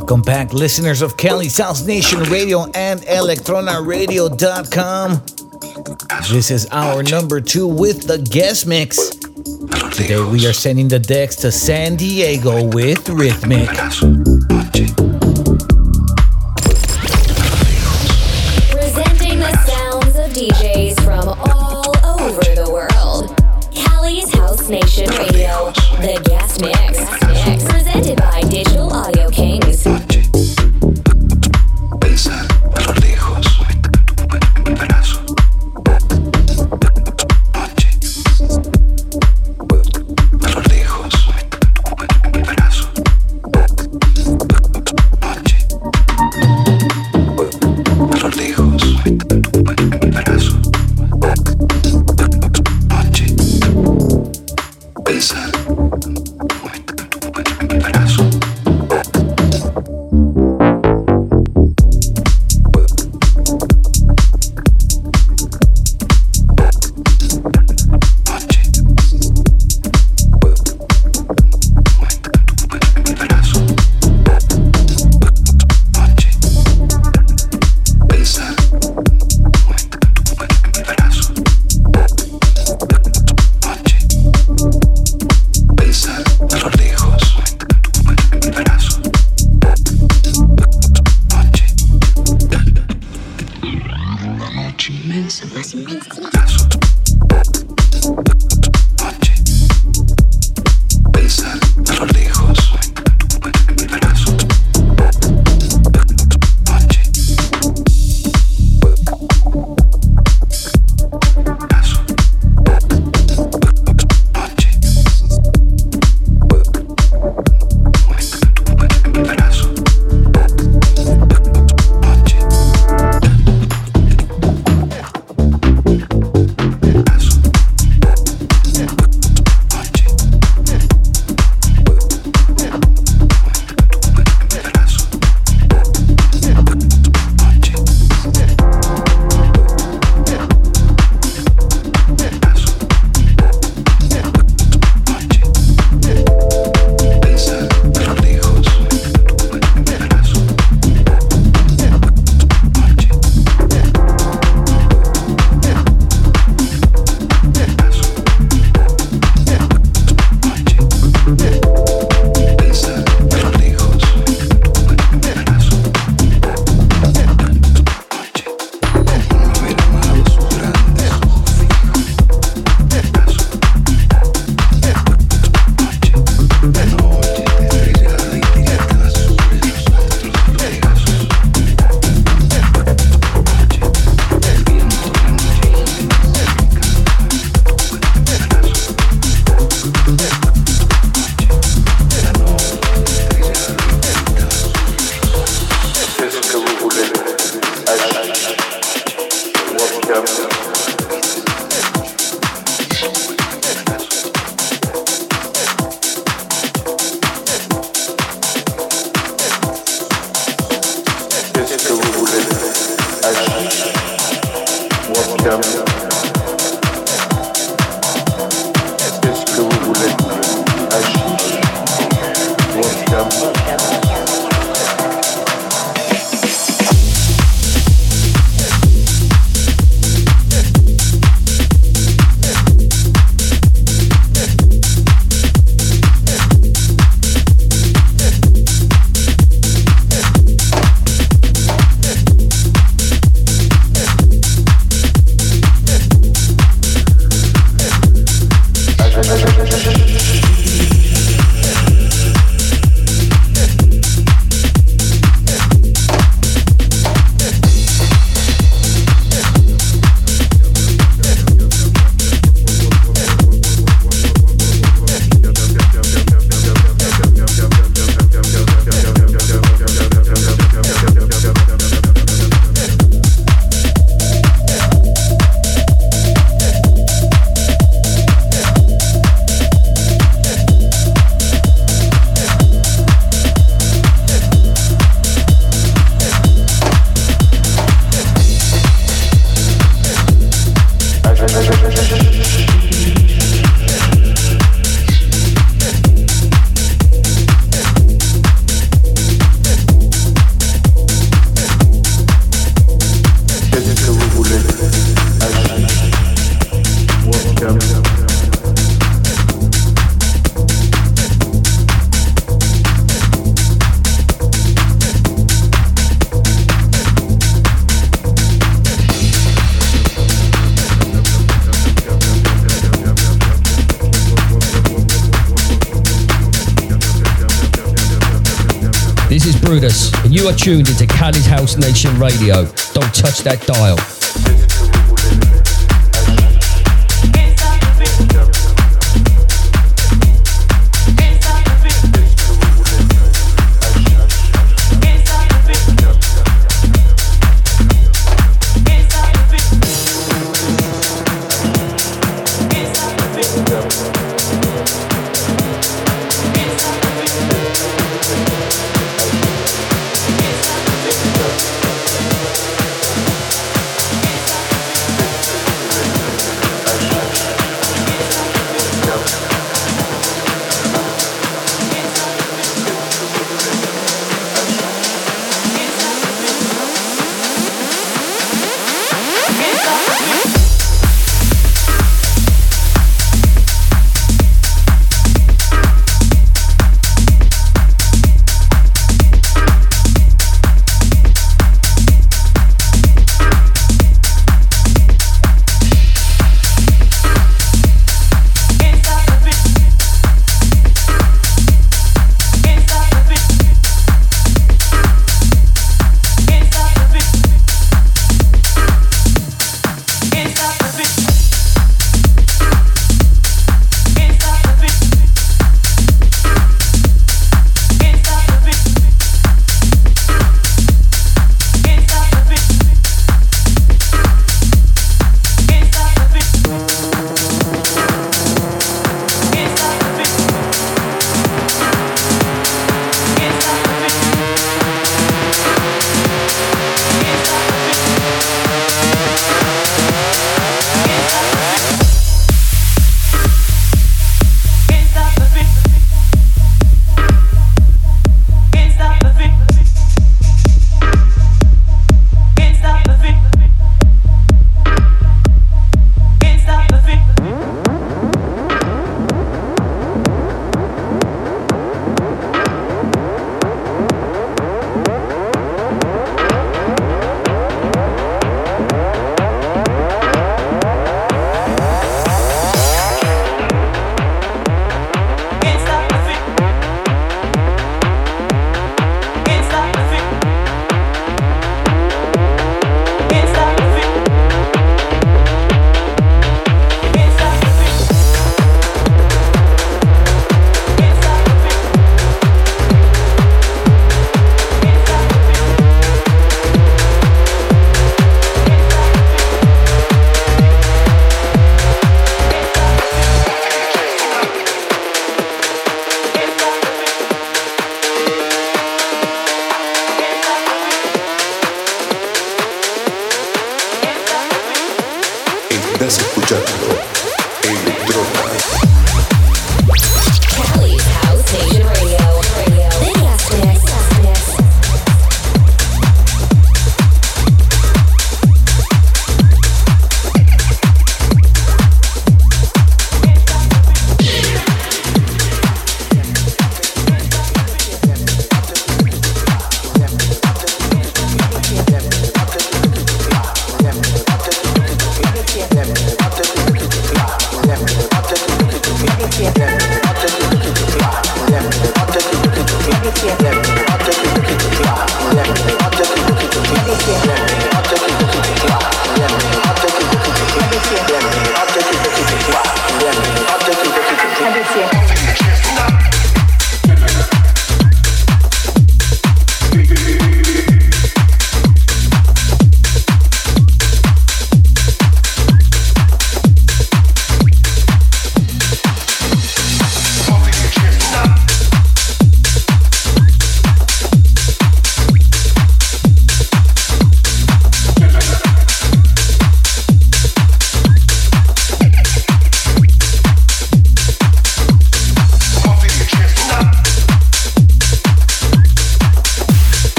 Welcome back, listeners of Cali's House Nation Radio and ElectronaRadio.com. This is our number two with the guest mix. Today we are sending the decks to San Diego with Rythmc. You are tuned into Cali's House Nation Radio. Don't touch that dial.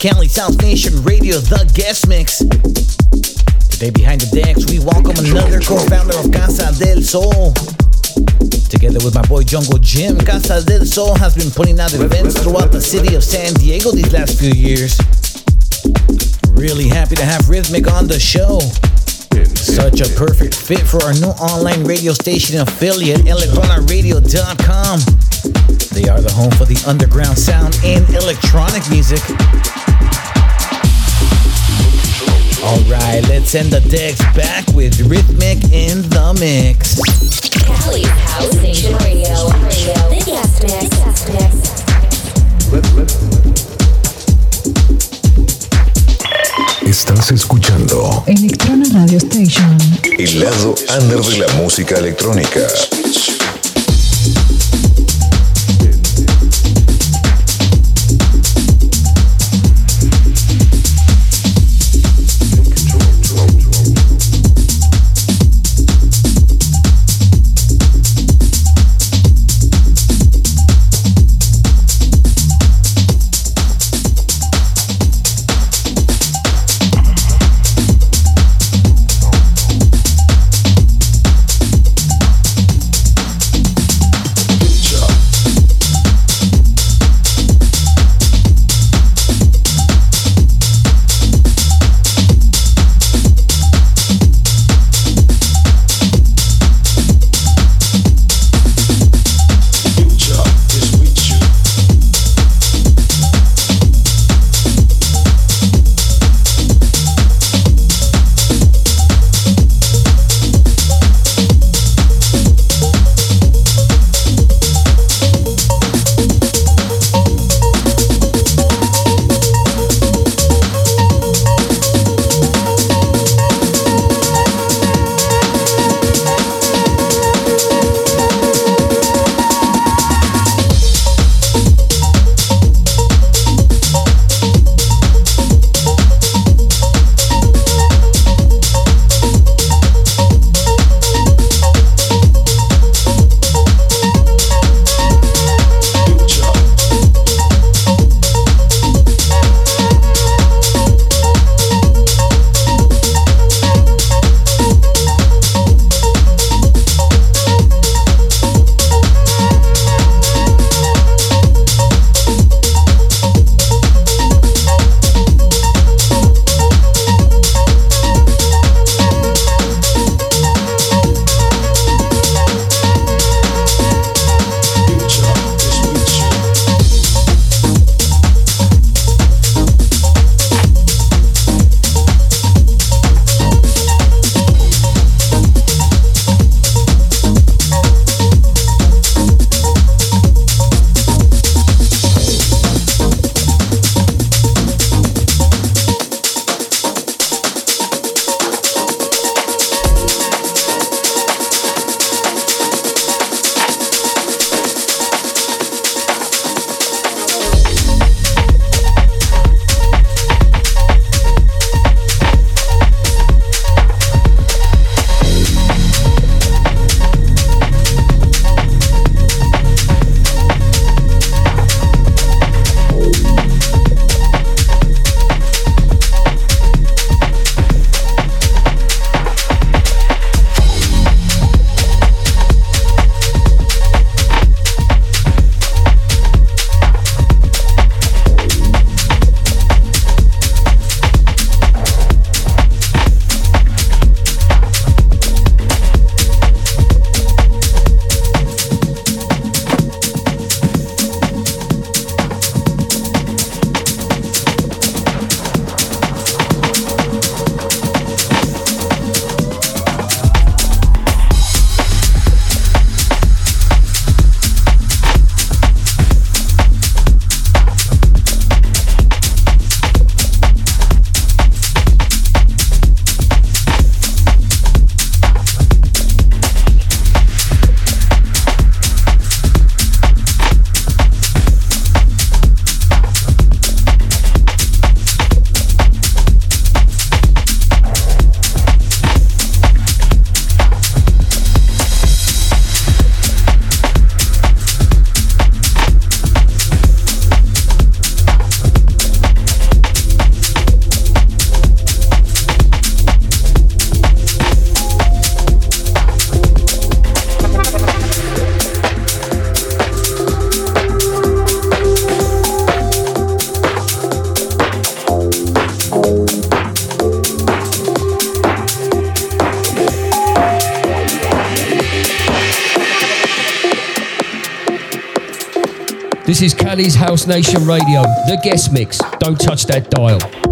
151 of Cali's House Nation Radio, The Guest Mix. Today behind the decks, we welcome another co-founder of Casa Del Soul. Together with my boy Jungle Jim, Casa Del Soul has been putting out events throughout the city of San Diego these last few years. Really happy to have Rythmc on the show. Such a perfect fit for our new online radio station affiliate, electronaradio.com. They are the home for the underground sound and electronic music. Alright, let's end the decks back with Rhythmic in the mix. Cali's House Nation Radio. The guest mix. Estás escuchando Electrona Radio Station. el lado under de la música electrónica. Is House Nation Radio, the guest mix. Don't touch that dial.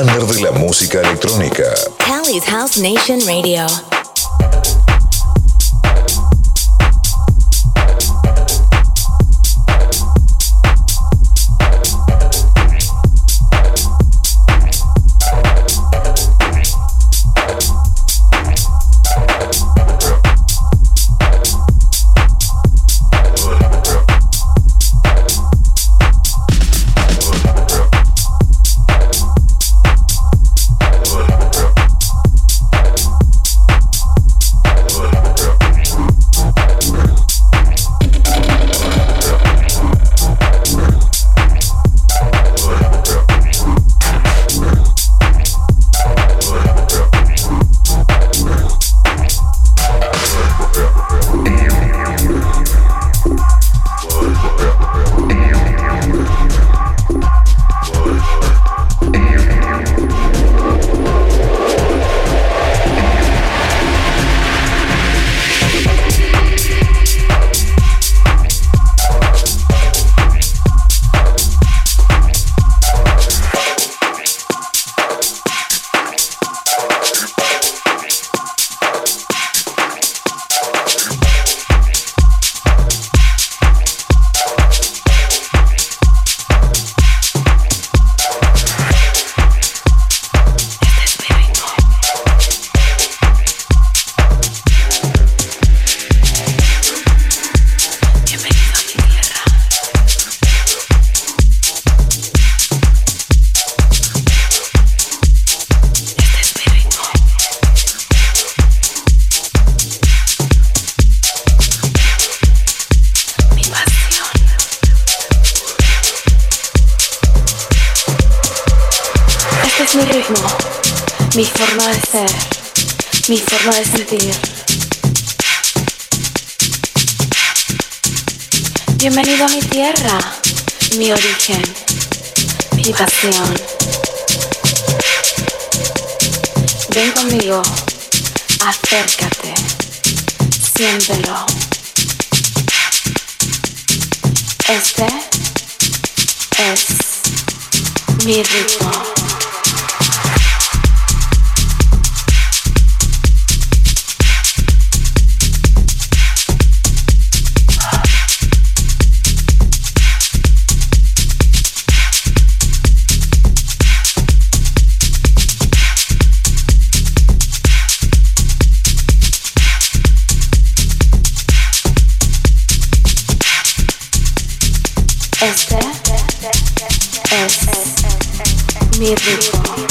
Under de la música electrónica. Cali's House Nation Radio. Bienvenido a mi tierra, mi origen, mi pasión. Ven conmigo, acércate, siéntelo. Este es mi ritmo. Este es mi ritmo.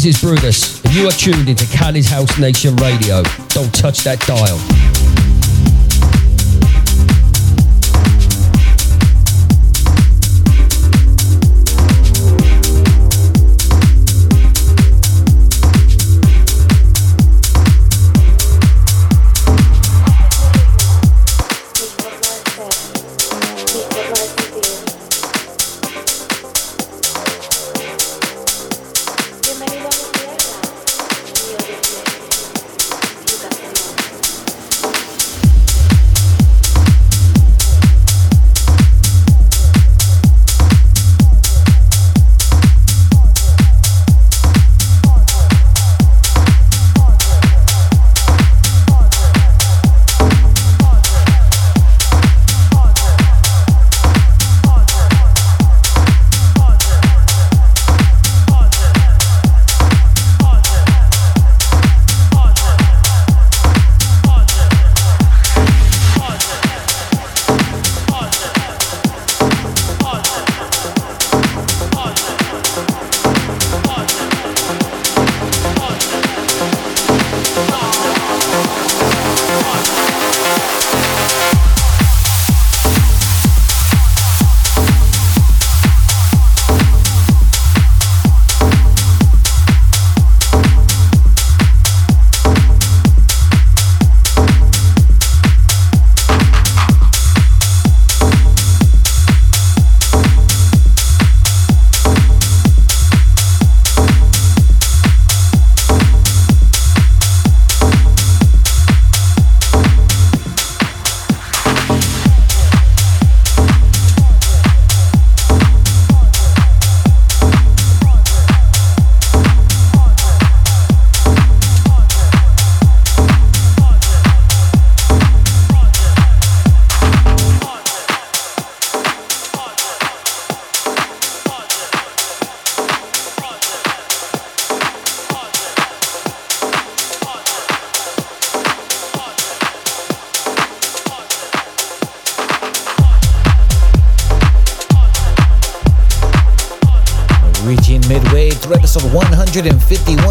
This is Brutus, and you are tuned into Cali's House Nation Radio. Don't touch that dial.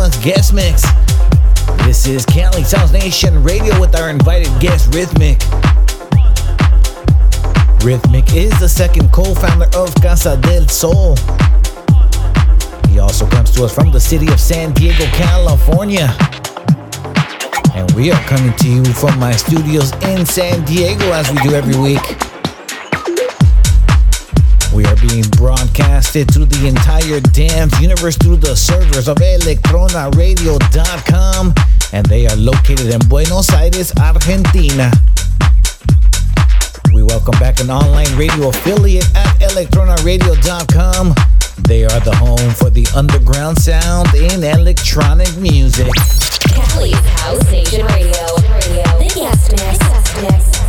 151's guest mix. This is Cali's House Nation Radio with our invited guest, Rythmc. Rythmc is the second co-founder of Casa Del Soul. He also comes to us from the city of San Diego, California. And we are coming to you from my studios in San Diego as we do every week. We are being broadcasted through the entire dance universe through the servers of electronaradio.com and they are located in Buenos Aires, Argentina. We welcome back an online radio affiliate at electronaradio.com. They are the home for the underground sound in electronic music. Cali's House Nation Radio. The guest mix.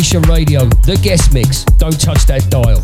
Radio, the guest mix. Don't touch that dial.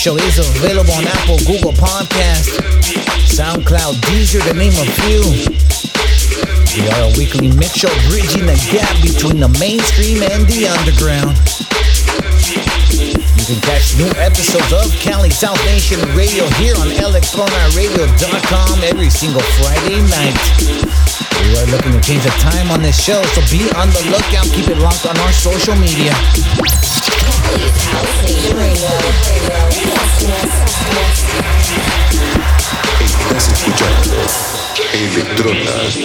Show is available on Apple, Google Podcast, SoundCloud, Deezer, to name a few. We are a weekly mix show bridging the gap between the mainstream and the underground. You can catch new episodes of Cali's House Nation Radio here on electronaradio.com every single Friday night. We are looking to change the time on this show, so be on the lookout. Keep it locked on our social media. Estás escuchando Electronas.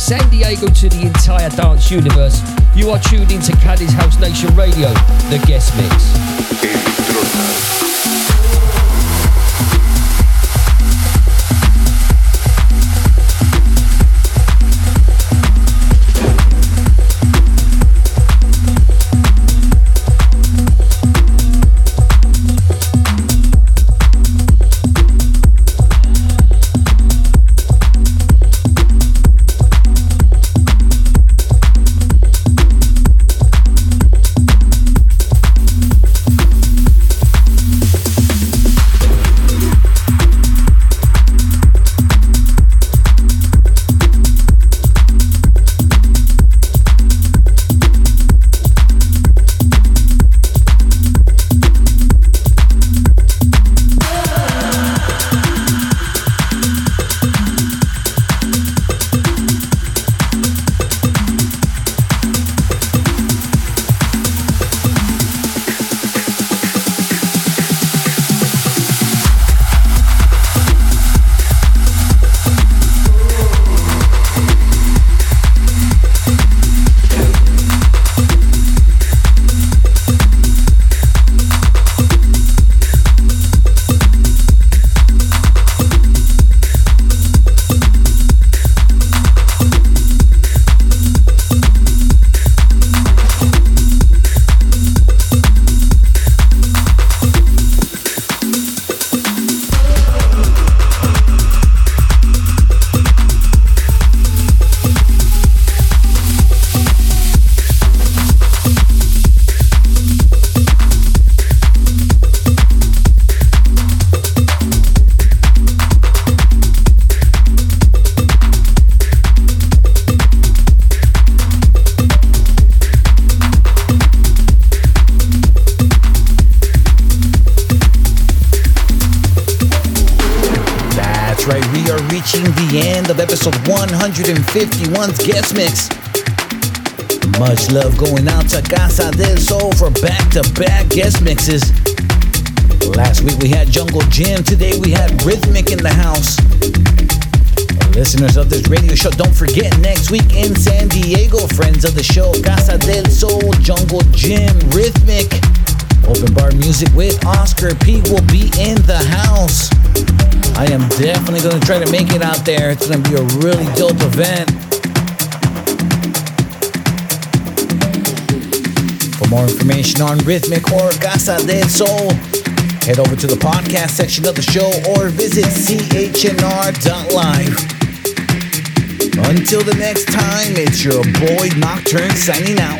San Diego to the entire dance universe. You are tuned into Cali's House Nation Radio, the guest mix. 151's guest mix. Much love going out to Casa Del Soul for back-to-back guest mixes. Last week we had Jungle Jim, today we had Rythmc in the house. Listeners of this radio show, don't forget next week in San Diego, friends of the show, Casa Del Soul, Jungle Jim, Rythmc. Open bar music with Oscar P will be in the house. I am definitely going to try to make it out there. It's going to be a really dope event. For more information on Rythmc or Casa Del Soul, head over to the podcast section of the show or visit chnr.live. Until the next time, it's your boy Nocturne signing out.